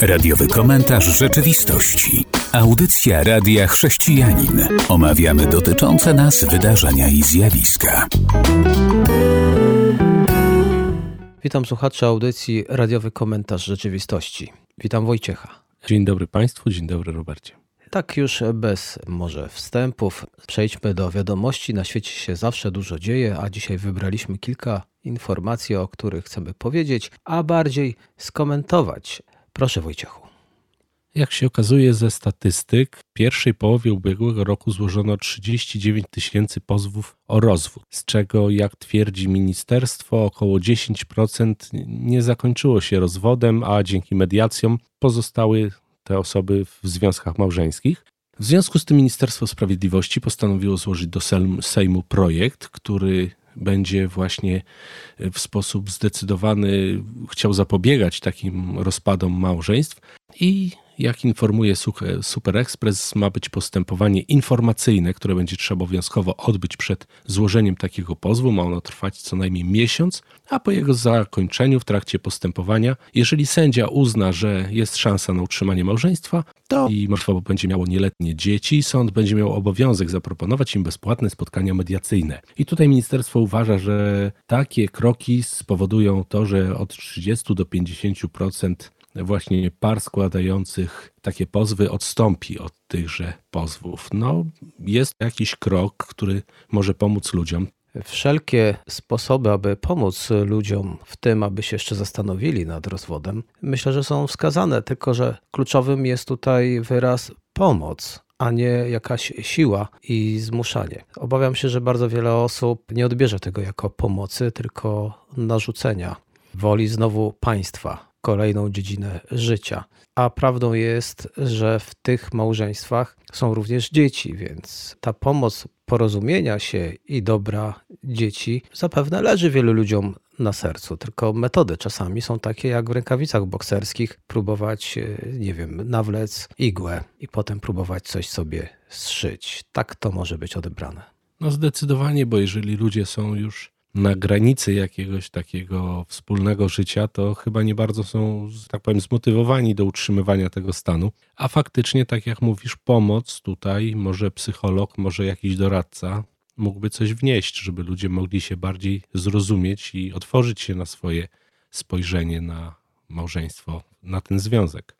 Radiowy komentarz rzeczywistości. Audycja Radia Chrześcijanin. Omawiamy dotyczące nas wydarzenia i zjawiska. Witam słuchaczy audycji Radiowy komentarz rzeczywistości. Witam Wojciecha. Dzień dobry Państwu, dzień dobry Robercie. Tak już bez może wstępów, przejdźmy do wiadomości. Na świecie się zawsze dużo dzieje, a dzisiaj wybraliśmy kilka informacji, o których chcemy powiedzieć, a bardziej skomentować. Proszę Wojciechu. Jak się okazuje ze statystyk, w pierwszej połowie ubiegłego roku złożono 39 tysięcy pozwów o rozwód, z czego, jak twierdzi ministerstwo, około 10% nie zakończyło się rozwodem, a dzięki mediacjom pozostały te osoby w związkach małżeńskich. W związku z tym Ministerstwo Sprawiedliwości postanowiło złożyć do Sejmu projekt, który będzie właśnie w sposób zdecydowany chciał zapobiegać takim rozpadom małżeństw i jak informuje Super Express, ma być postępowanie informacyjne, które będzie trzeba obowiązkowo odbyć przed złożeniem takiego pozwu. Ma ono trwać co najmniej miesiąc, a po jego zakończeniu w trakcie postępowania, jeżeli sędzia uzna, że jest szansa na utrzymanie małżeństwa, to i małżeństwo będzie miało nieletnie dzieci, sąd będzie miał obowiązek zaproponować im bezpłatne spotkania mediacyjne. I tutaj ministerstwo uważa, że takie kroki spowodują to, że od 30 do 50% właśnie par składających takie pozwy odstąpi od tychże pozwów. No, jest jakiś krok, który może pomóc ludziom. Wszelkie sposoby, aby pomóc ludziom w tym, aby się jeszcze zastanowili nad rozwodem, myślę, że są wskazane, tylko że kluczowym jest tutaj wyraz pomoc, a nie jakaś siła i zmuszanie. Obawiam się, że bardzo wiele osób nie odbierze tego jako pomocy, tylko narzucenia woli znowu państwa, kolejną dziedzinę życia. A prawdą jest, że w tych małżeństwach są również dzieci, więc ta pomoc porozumienia się i dobra dzieci zapewne leży wielu ludziom na sercu. Tylko metody czasami są takie jak w rękawicach bokserskich próbować, e, nie wiem, nawlec igłę i potem próbować coś sobie zszyć. Tak to może być odebrane. No zdecydowanie, bo jeżeli ludzie są już na granicy jakiegoś takiego wspólnego życia, to chyba nie bardzo są, tak powiem, zmotywowani do utrzymywania tego stanu. A faktycznie, tak jak mówisz, pomoc tutaj, może psycholog, może jakiś doradca mógłby coś wnieść, żeby ludzie mogli się bardziej zrozumieć i otworzyć się na swoje spojrzenie na małżeństwo, na ten związek.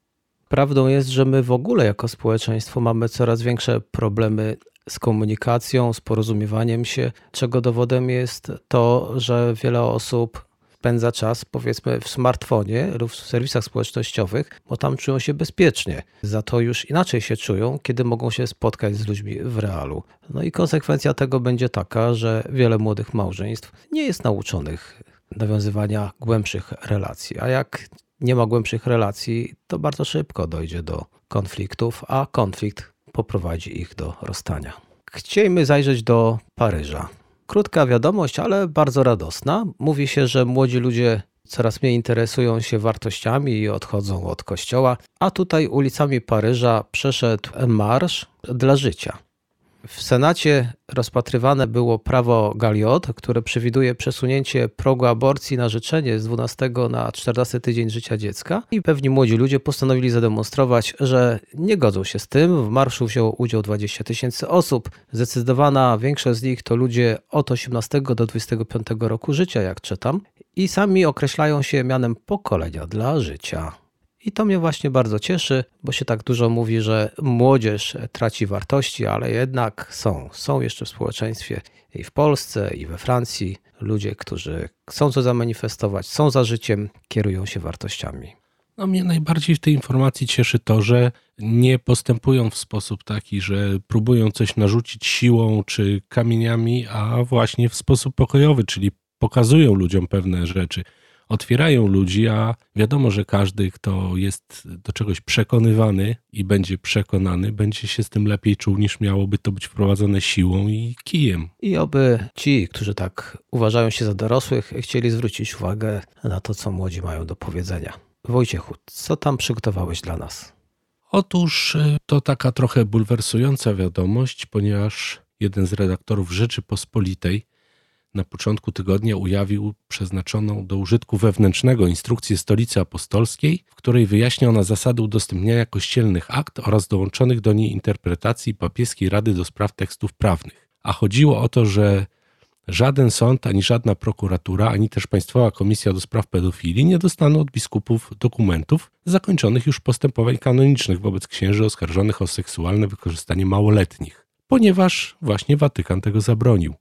Prawdą jest, że my w ogóle jako społeczeństwo mamy coraz większe problemy z komunikacją, z porozumiewaniem się, czego dowodem jest to, że wiele osób spędza czas powiedzmy w smartfonie lub w serwisach społecznościowych, bo tam czują się bezpiecznie. Za to już inaczej się czują, kiedy mogą się spotkać z ludźmi w realu. No i konsekwencja tego będzie taka, że wiele młodych małżeństw nie jest nauczonych nawiązywania głębszych relacji, a jak nie ma głębszych relacji, to bardzo szybko dojdzie do konfliktów, a konflikt poprowadzi ich do rozstania. Chcielibyśmy zajrzeć do Paryża. Krótka wiadomość, ale bardzo radosna. Mówi się, że młodzi ludzie coraz mniej interesują się wartościami i odchodzą od kościoła, a tutaj ulicami Paryża przeszedł marsz dla życia. W Senacie rozpatrywane było prawo Galiot, które przewiduje przesunięcie progu aborcji na życzenie z 12 na 14 tydzień życia dziecka i pewni młodzi ludzie postanowili zademonstrować, że nie godzą się z tym. W marszu wzięło udział 20 tysięcy osób. Zdecydowana większość z nich to ludzie od 18 do 25 roku życia, jak czytam, i sami określają się mianem pokolenia dla życia. I to mnie właśnie bardzo cieszy, bo się tak dużo mówi, że młodzież traci wartości, ale jednak są. Są jeszcze w społeczeństwie i w Polsce, i we Francji ludzie, którzy chcą co zamanifestować, są za życiem, kierują się wartościami. No mnie najbardziej w tej informacji cieszy to, że nie postępują w sposób taki, że próbują coś narzucić siłą czy kamieniami, a właśnie w sposób pokojowy, czyli pokazują ludziom pewne rzeczy otwierają ludzi, a wiadomo, że każdy, kto jest do czegoś przekonywany i będzie przekonany, będzie się z tym lepiej czuł, niż miałoby to być wprowadzone siłą i kijem. I oby ci, którzy tak uważają się za dorosłych, chcieli zwrócić uwagę na to, co młodzi mają do powiedzenia. Wojciechu, co tam przygotowałeś dla nas? Otóż y, to taka trochę bulwersująca wiadomość, ponieważ jeden z redaktorów Rzeczypospolitej na początku tygodnia ujawnił przeznaczoną do użytku wewnętrznego instrukcję Stolicy Apostolskiej, w której wyjaśnia ona zasady udostępniania kościelnych akt oraz dołączonych do niej interpretacji papieskiej Rady do Spraw Tekstów Prawnych. A chodziło o to, że żaden sąd, ani żadna prokuratura, ani też Państwowa Komisja do Spraw Pedofilii nie dostaną od biskupów dokumentów zakończonych już postępowań kanonicznych wobec księży oskarżonych o seksualne wykorzystanie małoletnich, ponieważ właśnie Watykan tego zabronił.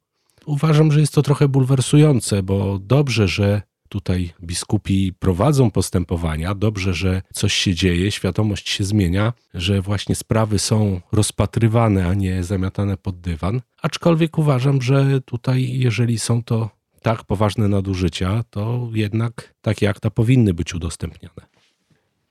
Uważam, że jest to trochę bulwersujące, bo dobrze, że tutaj biskupi prowadzą postępowania, dobrze, że coś się dzieje, świadomość się zmienia, że właśnie sprawy są rozpatrywane, a nie zamiatane pod dywan. Aczkolwiek uważam, że tutaj, jeżeli są to tak poważne nadużycia, to jednak takie akta powinny być udostępniane.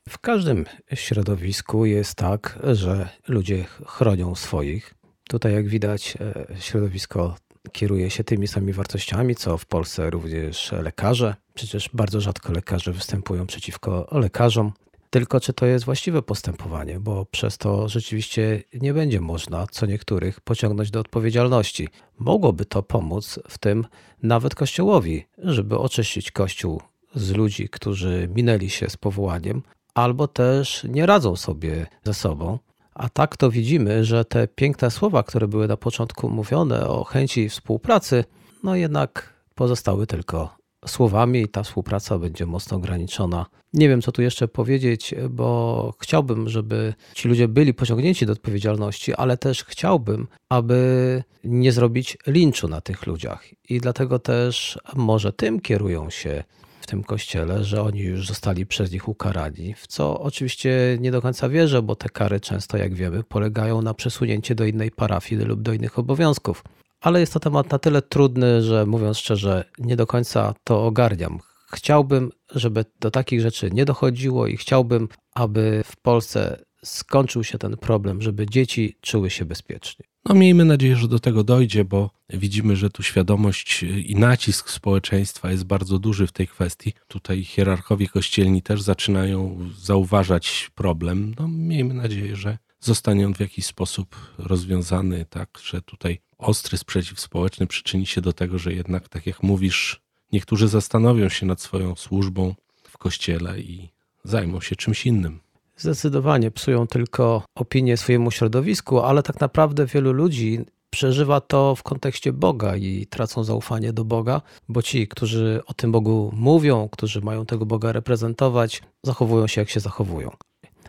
W każdym środowisku jest tak, że ludzie chronią swoich. Tutaj, jak widać, e, środowisko kieruje się tymi samymi wartościami, co w Polsce również lekarze. Przecież bardzo rzadko lekarze występują przeciwko lekarzom. Tylko czy to jest właściwe postępowanie, bo przez to rzeczywiście nie będzie można co niektórych pociągnąć do odpowiedzialności. Mogłoby to pomóc w tym nawet Kościołowi, żeby oczyścić Kościół z ludzi, którzy minęli się z powołaniem, albo też nie radzą sobie ze sobą. A tak to widzimy, że te piękne słowa, które były na początku mówione o chęci współpracy, no jednak pozostały tylko słowami i ta współpraca będzie mocno ograniczona. Nie wiem, co tu jeszcze powiedzieć, bo chciałbym, żeby ci ludzie byli pociągnięci do odpowiedzialności, ale też chciałbym, aby nie zrobić linczu na tych ludziach. I dlatego też może tym kierują się w tym kościele, że oni już zostali przez nich ukarani, w co oczywiście nie do końca wierzę, bo te kary często, jak wiemy, polegają na przesunięcie do innej parafii lub do innych obowiązków. Ale jest to temat na tyle trudny, że mówiąc szczerze, nie do końca to ogarniam. Chciałbym, żeby do takich rzeczy nie dochodziło i chciałbym, aby w Polsce skończył się ten problem, żeby dzieci czuły się bezpiecznie. No miejmy nadzieję, że do tego dojdzie, bo widzimy, że tu świadomość i nacisk społeczeństwa jest bardzo duży w tej kwestii. Tutaj hierarchowie kościelni też zaczynają zauważać problem. No miejmy nadzieję, że zostanie on w jakiś sposób rozwiązany, tak, że tutaj ostry sprzeciw społeczny przyczyni się do tego, że jednak, tak jak mówisz, niektórzy zastanowią się nad swoją służbą w kościele i zajmą się czymś innym. Zdecydowanie psują tylko opinię swojemu środowisku, ale tak naprawdę wielu ludzi przeżywa to w kontekście Boga i tracą zaufanie do Boga, bo ci, którzy o tym Bogu mówią, którzy mają tego Boga reprezentować, zachowują się jak się zachowują.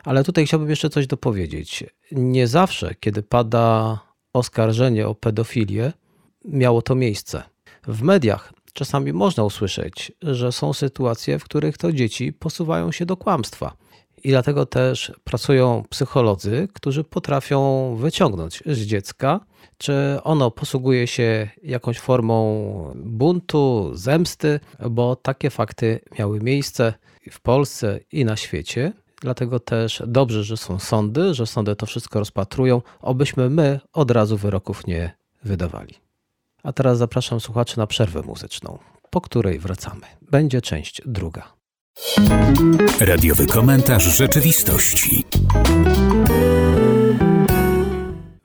Ale tutaj chciałbym jeszcze coś dopowiedzieć. Nie zawsze, kiedy pada oskarżenie o pedofilię, miało to miejsce. W mediach czasami można usłyszeć, że są sytuacje, w których to dzieci posuwają się do kłamstwa. I dlatego też pracują psycholodzy, którzy potrafią wyciągnąć z dziecka, czy ono posługuje się jakąś formą buntu, zemsty, bo takie fakty miały miejsce w Polsce i na świecie. Dlatego też dobrze, że są sądy, że sądy to wszystko rozpatrują, obyśmy my od razu wyroków nie wydawali. A teraz zapraszam słuchaczy na przerwę muzyczną, po której wracamy. Będzie część druga. Radiowy komentarz rzeczywistości.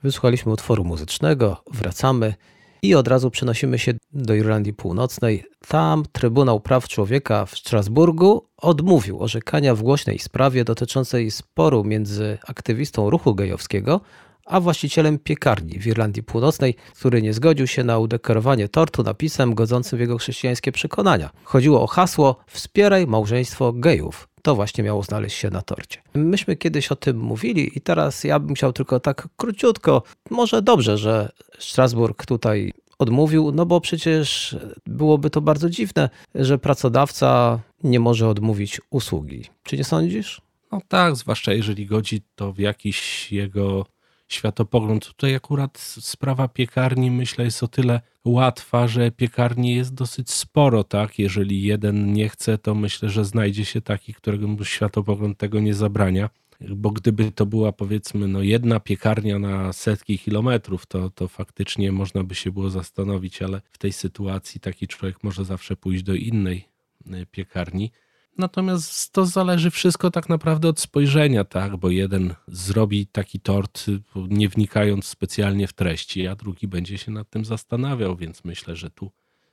Wysłuchaliśmy utworu muzycznego, wracamy i od razu przenosimy się do Irlandii Północnej. Tam Trybunał Praw Człowieka w Strasburgu odmówił orzekania w głośnej sprawie dotyczącej sporu między aktywistą ruchu gejowskiego a właścicielem piekarni w Irlandii Północnej, który nie zgodził się na udekorowanie tortu napisem godzącym w jego chrześcijańskie przekonania. Chodziło o hasło Wspieraj małżeństwo gejów. To właśnie miało znaleźć się na torcie. Myśmy kiedyś o tym mówili i teraz ja bym chciał tylko tak króciutko, może dobrze, że Strasburg tutaj odmówił, no bo przecież byłoby to bardzo dziwne, że pracodawca nie może odmówić usługi. Czy nie sądzisz? No tak, zwłaszcza jeżeli godzi to w jakiś jego światopogląd. Tutaj akurat sprawa piekarni myślę jest o tyle łatwa, że piekarni jest dosyć sporo, tak? Jeżeli jeden nie chce, to myślę, że znajdzie się taki, którego światopogląd tego nie zabrania. Bo gdyby to była powiedzmy no jedna piekarnia na setki kilometrów, to, to faktycznie można by się było zastanowić, ale w tej sytuacji taki człowiek może zawsze pójść do innej y, piekarni. Natomiast to zależy wszystko tak naprawdę od spojrzenia, tak? Bo jeden zrobi taki tort, nie wnikając specjalnie w treści, a drugi będzie się nad tym zastanawiał, więc myślę, że tu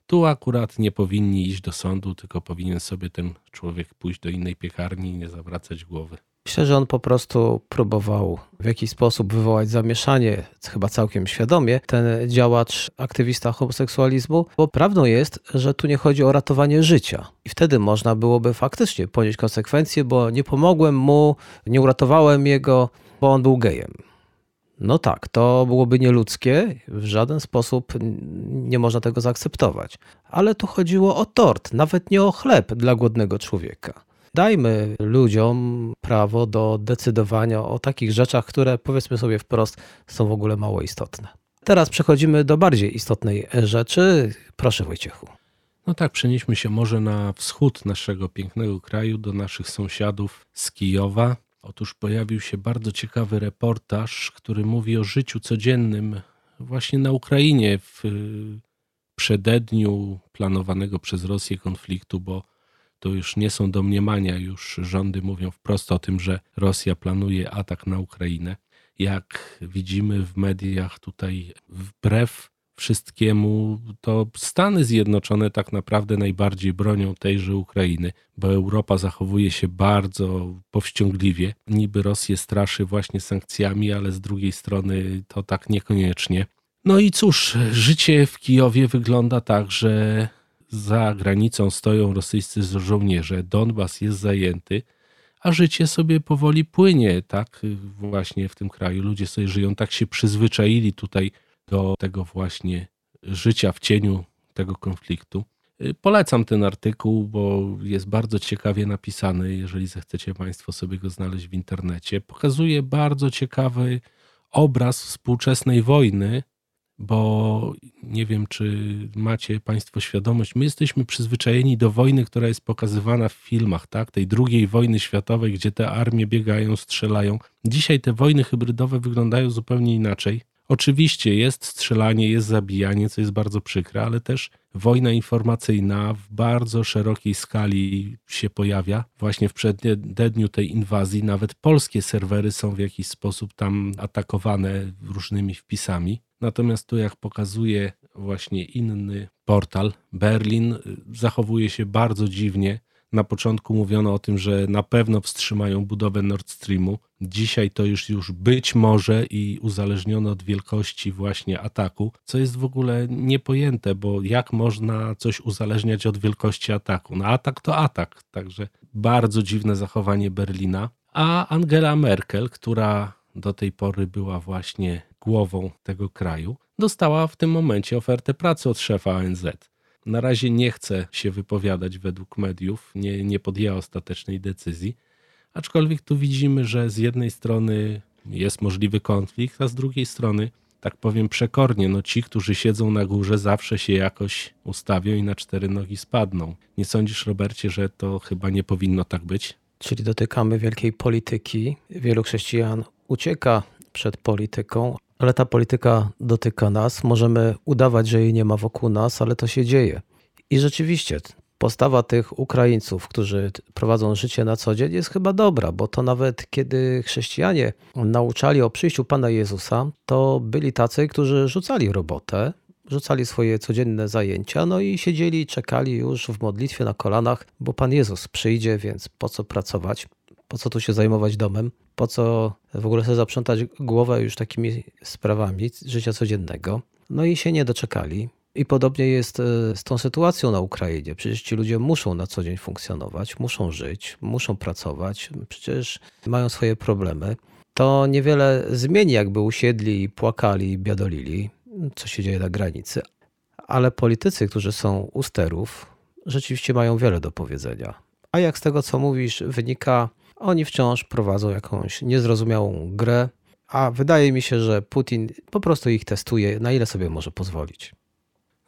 Tu akurat nie powinni iść do sądu, tylko powinien sobie ten człowiek pójść do innej piekarni i nie zawracać głowy. Myślę, że on po prostu próbował w jakiś sposób wywołać zamieszanie, chyba całkiem świadomie, ten działacz, aktywista homoseksualizmu, bo prawdą jest, że tu nie chodzi o ratowanie życia. I wtedy można byłoby faktycznie ponieść konsekwencje, bo nie pomogłem mu, nie uratowałem jego, bo on był gejem. No tak, to byłoby nieludzkie, w żaden sposób nie można tego zaakceptować. Ale tu chodziło o tort, nawet nie o chleb dla głodnego człowieka. Dajmy ludziom prawo do decydowania o takich rzeczach, które powiedzmy sobie wprost są w ogóle mało istotne. Teraz przechodzimy do bardziej istotnej rzeczy. Proszę Wojciechu. No tak, przenieśmy się może na wschód naszego pięknego kraju, do naszych sąsiadów z Kijowa. Otóż pojawił się bardzo ciekawy reportaż, który mówi o życiu codziennym właśnie na Ukrainie w przededniu planowanego przez Rosję konfliktu, bo to już nie są domniemania, już rządy mówią wprost o tym, że Rosja planuje atak na Ukrainę. Jak widzimy w mediach tutaj, wbrew wszystkiemu, to Stany Zjednoczone tak naprawdę najbardziej bronią tejże Ukrainy, bo Europa zachowuje się bardzo powściągliwie. Niby Rosję straszy właśnie sankcjami, ale z drugiej strony to tak niekoniecznie. No i cóż, życie w Kijowie wygląda tak, że za granicą stoją rosyjscy żołnierze, Donbas jest zajęty, a życie sobie powoli płynie, tak właśnie w tym kraju. Ludzie sobie żyją, tak się przyzwyczaili tutaj do tego właśnie życia w cieniu tego konfliktu. Polecam ten artykuł, bo jest bardzo ciekawie napisany, jeżeli zechcecie Państwo sobie go znaleźć w internecie. Pokazuje bardzo ciekawy obraz współczesnej wojny, bo nie wiem, czy macie Państwo świadomość, my jesteśmy przyzwyczajeni do wojny, która jest pokazywana w filmach, tak? Tej drugiej wojny światowej, gdzie te armie biegają, strzelają. Dzisiaj te wojny hybrydowe wyglądają zupełnie inaczej. Oczywiście jest strzelanie, jest zabijanie, co jest bardzo przykre, ale też wojna informacyjna w bardzo szerokiej skali się pojawia. Właśnie w przededniu tej inwazji nawet polskie serwery są w jakiś sposób tam atakowane różnymi wpisami. Natomiast tu, jak pokazuje właśnie inny portal, Berlin zachowuje się bardzo dziwnie. Na początku mówiono o tym, że na pewno wstrzymają budowę Nord Streamu. Dzisiaj to już, już być może i uzależnione od wielkości właśnie ataku, co jest w ogóle niepojęte, bo jak można coś uzależniać od wielkości ataku? No atak to atak, także bardzo dziwne zachowanie Berlina. A Angela Merkel, która do tej pory była właśnie głową tego kraju, dostała w tym momencie ofertę pracy od szefa ONZ. Na razie nie chce się wypowiadać według mediów, nie, nie podjęła ostatecznej decyzji, aczkolwiek tu widzimy, że z jednej strony jest możliwy konflikt, a z drugiej strony, tak powiem przekornie, no ci, którzy siedzą na górze, zawsze się jakoś ustawią i na cztery nogi spadną. Nie sądzisz, Robercie, że to chyba nie powinno tak być? Czyli dotykamy wielkiej polityki. Wielu chrześcijan ucieka przed polityką, ale ta polityka dotyka nas. Możemy udawać, że jej nie ma wokół nas, ale to się dzieje. I rzeczywiście postawa tych Ukraińców, którzy prowadzą życie na co dzień, jest chyba dobra, bo to nawet kiedy chrześcijanie nauczali o przyjściu Pana Jezusa, to byli tacy, którzy rzucali robotę, rzucali swoje codzienne zajęcia, no i siedzieli, czekali już w modlitwie na kolanach, bo Pan Jezus przyjdzie, więc po co pracować, po co tu się zajmować domem po co w ogóle sobie zaprzątać głowę już takimi sprawami życia codziennego. No i się nie doczekali. I podobnie jest e, z tą sytuacją na Ukrainie. Przecież ci ludzie muszą na co dzień funkcjonować, muszą żyć, muszą pracować, przecież mają swoje problemy. To niewiele zmieni, jakby usiedli płakali biadolili, co się dzieje na granicy. Ale politycy, którzy są u sterów, rzeczywiście mają wiele do powiedzenia. A jak z tego, co mówisz, wynika, oni wciąż prowadzą jakąś niezrozumiałą grę, a wydaje mi się, że Putin po prostu ich testuje, na ile sobie może pozwolić.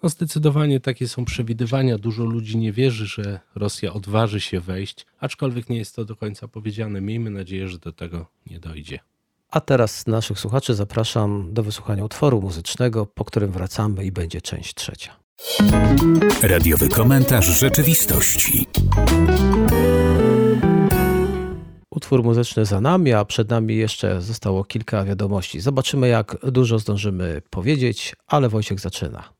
No zdecydowanie takie są przewidywania. Dużo ludzi nie wierzy, że Rosja odważy się wejść, aczkolwiek nie jest to do końca powiedziane. Miejmy nadzieję, że do tego nie dojdzie. A teraz naszych słuchaczy zapraszam do wysłuchania utworu muzycznego, po którym wracamy i będzie część trzecia. Radiowy komentarz rzeczywistości. Utwór muzyczny za nami, a przed nami jeszcze zostało kilka wiadomości. Zobaczymy, jak dużo zdążymy powiedzieć, ale Wojciech zaczyna.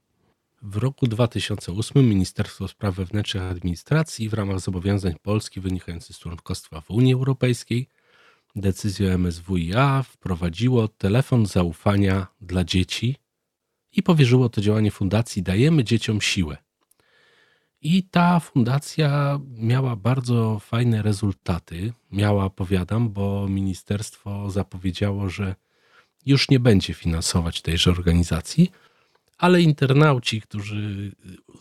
W roku 2008 Ministerstwo Spraw Wewnętrznych i Administracji w ramach zobowiązań Polski wynikających z członkostwa w Unii Europejskiej decyzją MSWiA wprowadziło telefon zaufania dla dzieci i powierzyło to działanie fundacji Dajemy Dzieciom Siłę. I ta fundacja miała bardzo fajne rezultaty. Miała, powiadam, bo ministerstwo zapowiedziało, że już nie będzie finansować tejże organizacji, ale internauci, którzy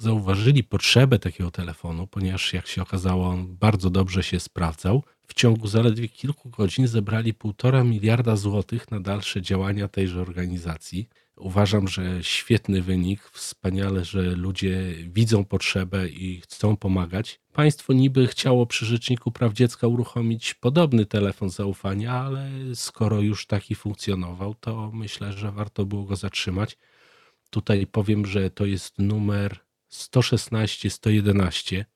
zauważyli potrzebę takiego telefonu, ponieważ jak się okazało, on bardzo dobrze się sprawdzał, w ciągu zaledwie kilku godzin zebrali półtora miliarda złotych na dalsze działania tejże organizacji. Uważam, że świetny wynik, wspaniale, że ludzie widzą potrzebę i chcą pomagać. Państwo niby chciało przy Rzeczniku Praw Dziecka uruchomić podobny telefon zaufania, ale skoro już taki funkcjonował, to myślę, że warto było go zatrzymać. Tutaj powiem, że to jest numer 116 111.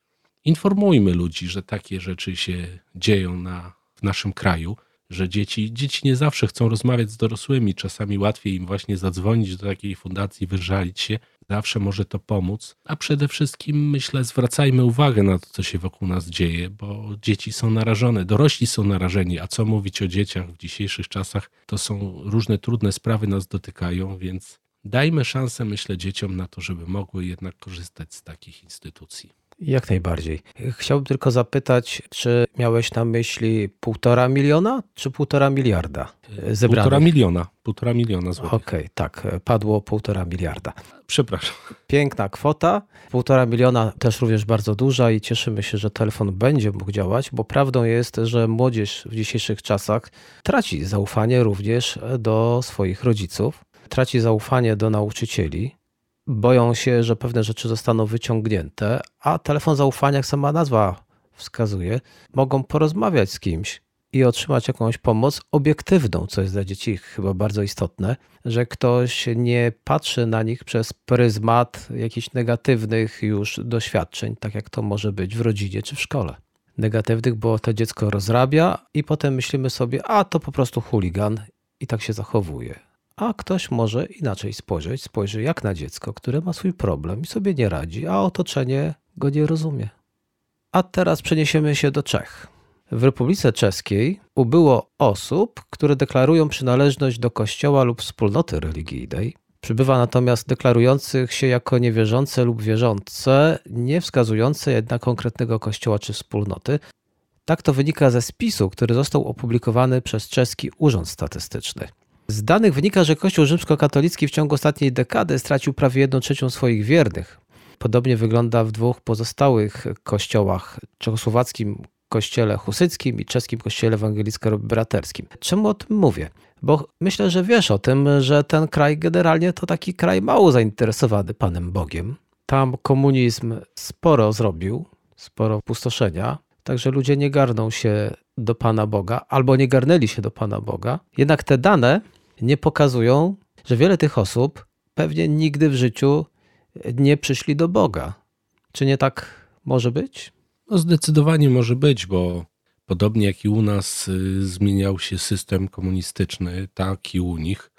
Informujmy ludzi, że takie rzeczy się dzieją na, w naszym kraju że dzieci, dzieci nie zawsze chcą rozmawiać z dorosłymi, czasami łatwiej im właśnie zadzwonić do takiej fundacji, wyżalić się, zawsze może to pomóc. A przede wszystkim myślę, zwracajmy uwagę na to, co się wokół nas dzieje, bo dzieci są narażone, dorośli są narażeni, a co mówić o dzieciach w dzisiejszych czasach, to są różne trudne sprawy nas dotykają, więc dajmy szansę, myślę, dzieciom na to, żeby mogły jednak korzystać z takich instytucji. Jak najbardziej. Chciałbym tylko zapytać, czy miałeś na myśli półtora miliona, czy półtora miliarda zebranych? Półtora miliona, półtora miliona złotych. Okej, okay, tak, padło półtora miliarda. Przepraszam. Piękna kwota, półtora miliona też również bardzo duża i cieszymy się, że telefon będzie mógł działać, bo prawdą jest, że młodzież w dzisiejszych czasach traci zaufanie również do swoich rodziców, traci zaufanie do nauczycieli, boją się, że pewne rzeczy zostaną wyciągnięte, a telefon zaufania, jak sama nazwa wskazuje, mogą porozmawiać z kimś i otrzymać jakąś pomoc obiektywną, co jest dla dzieci chyba bardzo istotne, że ktoś nie patrzy na nich przez pryzmat jakichś negatywnych już doświadczeń, tak jak to może być w rodzinie czy w szkole. Negatywnych, bo to dziecko rozrabia i potem myślimy sobie, a to po prostu chuligan i tak się zachowuje a ktoś może inaczej spojrzeć, spojrzy jak na dziecko, które ma swój problem i sobie nie radzi, a otoczenie go nie rozumie. A teraz przeniesiemy się do Czech. W Republice Czeskiej ubyło osób, które deklarują przynależność do kościoła lub wspólnoty religijnej. Przybywa natomiast deklarujących się jako niewierzące lub wierzące, nie wskazujące jednak konkretnego kościoła czy wspólnoty. Tak to wynika ze spisu, który został opublikowany przez czeski Urząd Statystyczny. Z danych wynika, że Kościół rzymskokatolicki w ciągu ostatniej dekady stracił prawie 1 trzecią swoich wiernych. Podobnie wygląda w dwóch pozostałych kościołach czechosłowackim kościele husyckim i czeskim kościele ewangelicko-braterskim. Czemu o tym mówię? Bo myślę, że wiesz o tym, że ten kraj generalnie to taki kraj mało zainteresowany Panem Bogiem. Tam komunizm sporo zrobił, sporo pustoszenia, także ludzie nie garną się do Pana Boga albo nie garnęli się do Pana Boga. Jednak te dane nie pokazują, że wiele tych osób pewnie nigdy w życiu nie przyszli do Boga. Czy nie tak może być? No zdecydowanie może być, bo podobnie jak i u nas y, zmieniał się system komunistyczny, tak i u nich.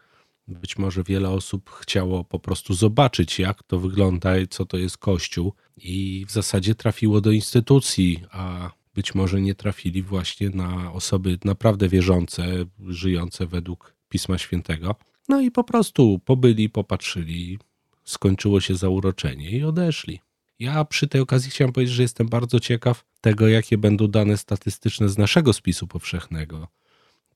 Być może wiele osób chciało po prostu zobaczyć, jak to wygląda co to jest Kościół, i w zasadzie trafiło do instytucji, a być może nie trafili właśnie na osoby naprawdę wierzące, żyjące według Pisma Świętego. No i po prostu pobyli, popatrzyli, skończyło się zauroczenie i odeszli. Ja przy tej okazji chciałem powiedzieć, że jestem bardzo ciekaw tego, jakie będą dane statystyczne z naszego spisu powszechnego.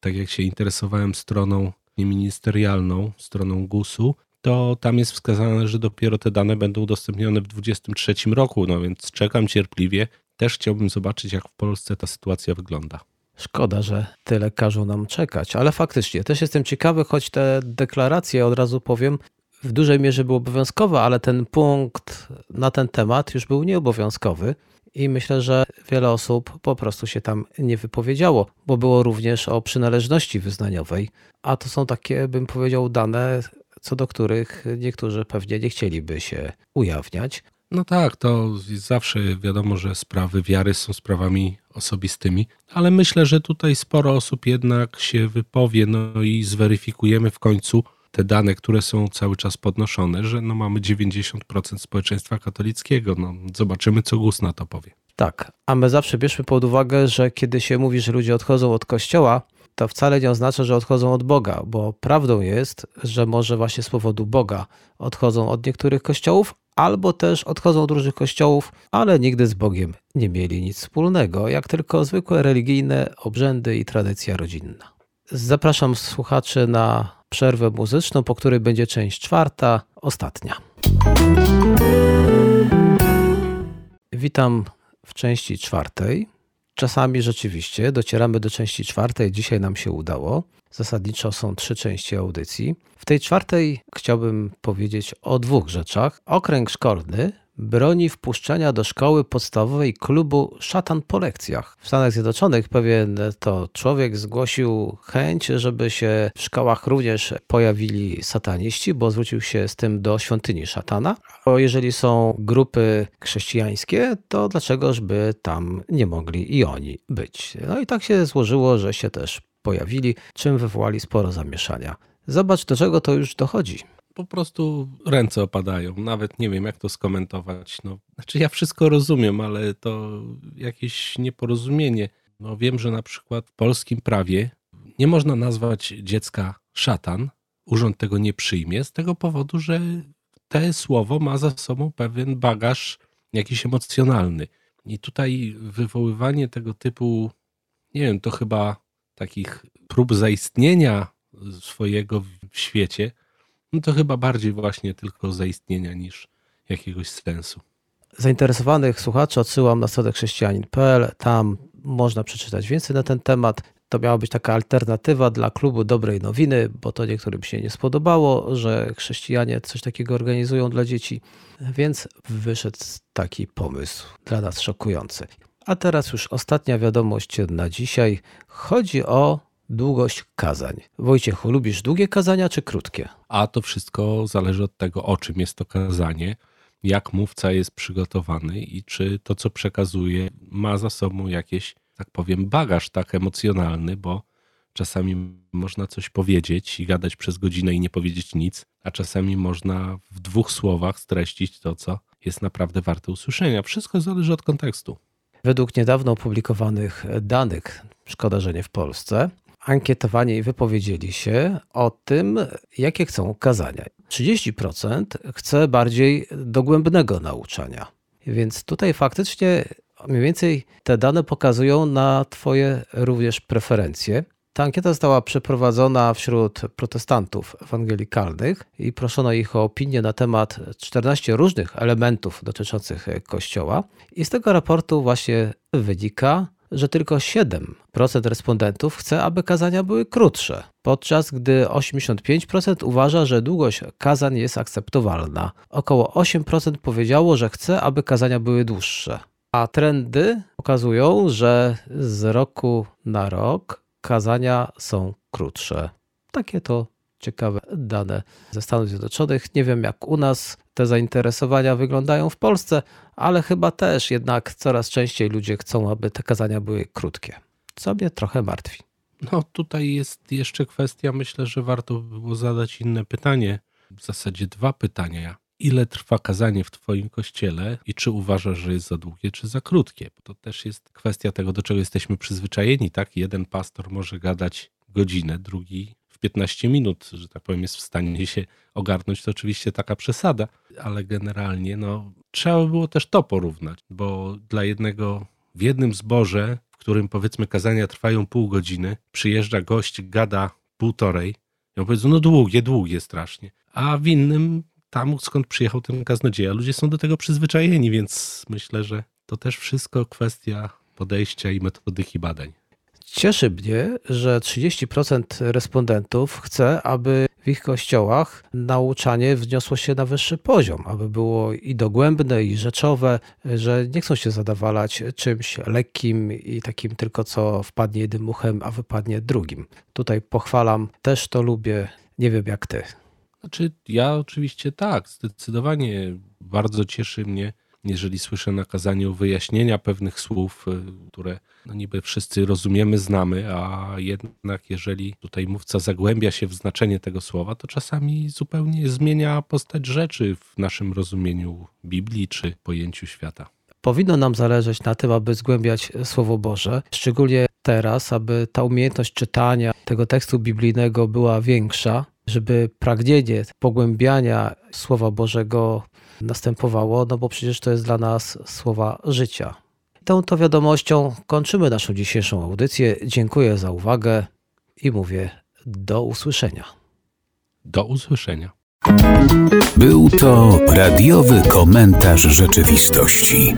Tak jak się interesowałem stroną ministerialną, stroną GUS-u, to tam jest wskazane, że dopiero te dane będą udostępnione w 2023 roku, no więc czekam cierpliwie. Też chciałbym zobaczyć, jak w Polsce ta sytuacja wygląda. Szkoda, że tyle każą nam czekać, ale faktycznie też jestem ciekawy, choć te deklaracje, od razu powiem, w dużej mierze były obowiązkowe, ale ten punkt na ten temat już był nieobowiązkowy. I myślę, że wiele osób po prostu się tam nie wypowiedziało, bo było również o przynależności wyznaniowej. A to są takie, bym powiedział, dane, co do których niektórzy pewnie nie chcieliby się ujawniać. No tak, to zawsze wiadomo, że sprawy wiary są sprawami osobistymi, ale myślę, że tutaj sporo osób jednak się wypowie, no i zweryfikujemy w końcu te dane, które są cały czas podnoszone, że no mamy 90% społeczeństwa katolickiego. No, zobaczymy, co GUS na to powie. Tak, a my zawsze bierzmy pod uwagę, że kiedy się mówi, że ludzie odchodzą od kościoła, to wcale nie oznacza, że odchodzą od Boga, bo prawdą jest, że może właśnie z powodu Boga odchodzą od niektórych kościołów, albo też odchodzą od różnych kościołów, ale nigdy z Bogiem nie mieli nic wspólnego, jak tylko zwykłe religijne obrzędy i tradycja rodzinna. Zapraszam słuchaczy na przerwę muzyczną, po której będzie część czwarta, ostatnia. Witam w części czwartej. Czasami rzeczywiście docieramy do części czwartej. Dzisiaj nam się udało. Zasadniczo są trzy części audycji. W tej czwartej chciałbym powiedzieć o dwóch rzeczach. Okręg szkolny broni wpuszczenia do szkoły podstawowej klubu szatan po lekcjach. W Stanach Zjednoczonych pewien to człowiek zgłosił chęć, żeby się w szkołach również pojawili sataniści, bo zwrócił się z tym do świątyni szatana. Bo jeżeli są grupy chrześcijańskie, to dlaczegoż by tam nie mogli i oni być? No i tak się złożyło, że się też pojawili, czym wywołali sporo zamieszania. Zobacz, do czego to już dochodzi po prostu ręce opadają. Nawet nie wiem, jak to skomentować. No, znaczy, ja wszystko rozumiem, ale to jakieś nieporozumienie. No, wiem, że na przykład w polskim prawie nie można nazwać dziecka szatan. Urząd tego nie przyjmie z tego powodu, że te słowo ma za sobą pewien bagaż jakiś emocjonalny. I tutaj wywoływanie tego typu, nie wiem, to chyba takich prób zaistnienia swojego w świecie, no to chyba bardziej właśnie tylko zaistnienia niż jakiegoś sensu. Zainteresowanych słuchaczy odsyłam na stronę chrześcijanin.pl. Tam można przeczytać więcej na ten temat. To miała być taka alternatywa dla klubu Dobrej Nowiny, bo to niektórym się nie spodobało, że chrześcijanie coś takiego organizują dla dzieci, więc wyszedł taki pomysł dla nas szokujący. A teraz już ostatnia wiadomość na dzisiaj. Chodzi o długość kazań. Wojciechu, lubisz długie kazania czy krótkie? A to wszystko zależy od tego, o czym jest to kazanie, jak mówca jest przygotowany i czy to, co przekazuje, ma za sobą jakiś, tak powiem, bagaż tak emocjonalny, bo czasami można coś powiedzieć i gadać przez godzinę i nie powiedzieć nic, a czasami można w dwóch słowach streścić to, co jest naprawdę warte usłyszenia. Wszystko zależy od kontekstu. Według niedawno opublikowanych danych, szkoda, że nie w Polsce, ankietowani wypowiedzieli się o tym, jakie chcą kazania. 30% chce bardziej dogłębnego nauczania. Więc tutaj faktycznie mniej więcej te dane pokazują na Twoje również preferencje. Ta ankieta została przeprowadzona wśród protestantów ewangelikalnych i proszono ich o opinię na temat 14 różnych elementów dotyczących Kościoła. I z tego raportu właśnie wynika, że tylko 7% respondentów chce, aby kazania były krótsze, podczas gdy 85% uważa, że długość kazań jest akceptowalna. Około 8% powiedziało, że chce, aby kazania były dłuższe. A trendy pokazują, że z roku na rok kazania są krótsze. Takie to ciekawe dane ze Stanów Zjednoczonych. Nie wiem, jak u nas te zainteresowania wyglądają w Polsce, ale chyba też jednak coraz częściej ludzie chcą, aby te kazania były krótkie. Co mnie trochę martwi. No tutaj jest jeszcze kwestia, myślę, że warto by było zadać inne pytanie. W zasadzie dwa pytania. Ile trwa kazanie w Twoim kościele i czy uważasz, że jest za długie, czy za krótkie? Bo to też jest kwestia tego, do czego jesteśmy przyzwyczajeni, tak? Jeden pastor może gadać godzinę, drugi w 15 minut, że tak powiem, jest w stanie się ogarnąć, to oczywiście taka przesada, ale generalnie no, trzeba by było też to porównać, bo dla jednego w jednym zborze, w którym powiedzmy kazania trwają pół godziny, przyjeżdża gość, gada półtorej, i on powiedzą, no długie, długie strasznie, a w innym tam, skąd przyjechał ten kaznodzieja, ludzie są do tego przyzwyczajeni, więc myślę, że to też wszystko kwestia podejścia i metodyki badań. Cieszy mnie, że 30% respondentów chce, aby w ich kościołach nauczanie wzniosło się na wyższy poziom, aby było i dogłębne, i rzeczowe, że nie chcą się zadawalać czymś lekkim i takim tylko co wpadnie jednym muchem, a wypadnie drugim. Tutaj pochwalam, też to lubię, nie wiem jak ty. Znaczy, ja oczywiście tak, zdecydowanie bardzo cieszy mnie jeżeli słyszę nakazanie o wyjaśnienia pewnych słów, y, które no niby wszyscy rozumiemy, znamy, a jednak jeżeli tutaj mówca zagłębia się w znaczenie tego słowa, to czasami zupełnie zmienia postać rzeczy w naszym rozumieniu Biblii czy pojęciu świata. Powinno nam zależeć na tym, aby zgłębiać Słowo Boże, szczególnie teraz, aby ta umiejętność czytania tego tekstu biblijnego była większa, żeby pragnienie pogłębiania Słowa Bożego następowało, no bo przecież to jest dla nas słowa życia. Tą to wiadomością kończymy naszą dzisiejszą audycję. Dziękuję za uwagę i mówię do usłyszenia. Do usłyszenia. Był to radiowy komentarz rzeczywistości.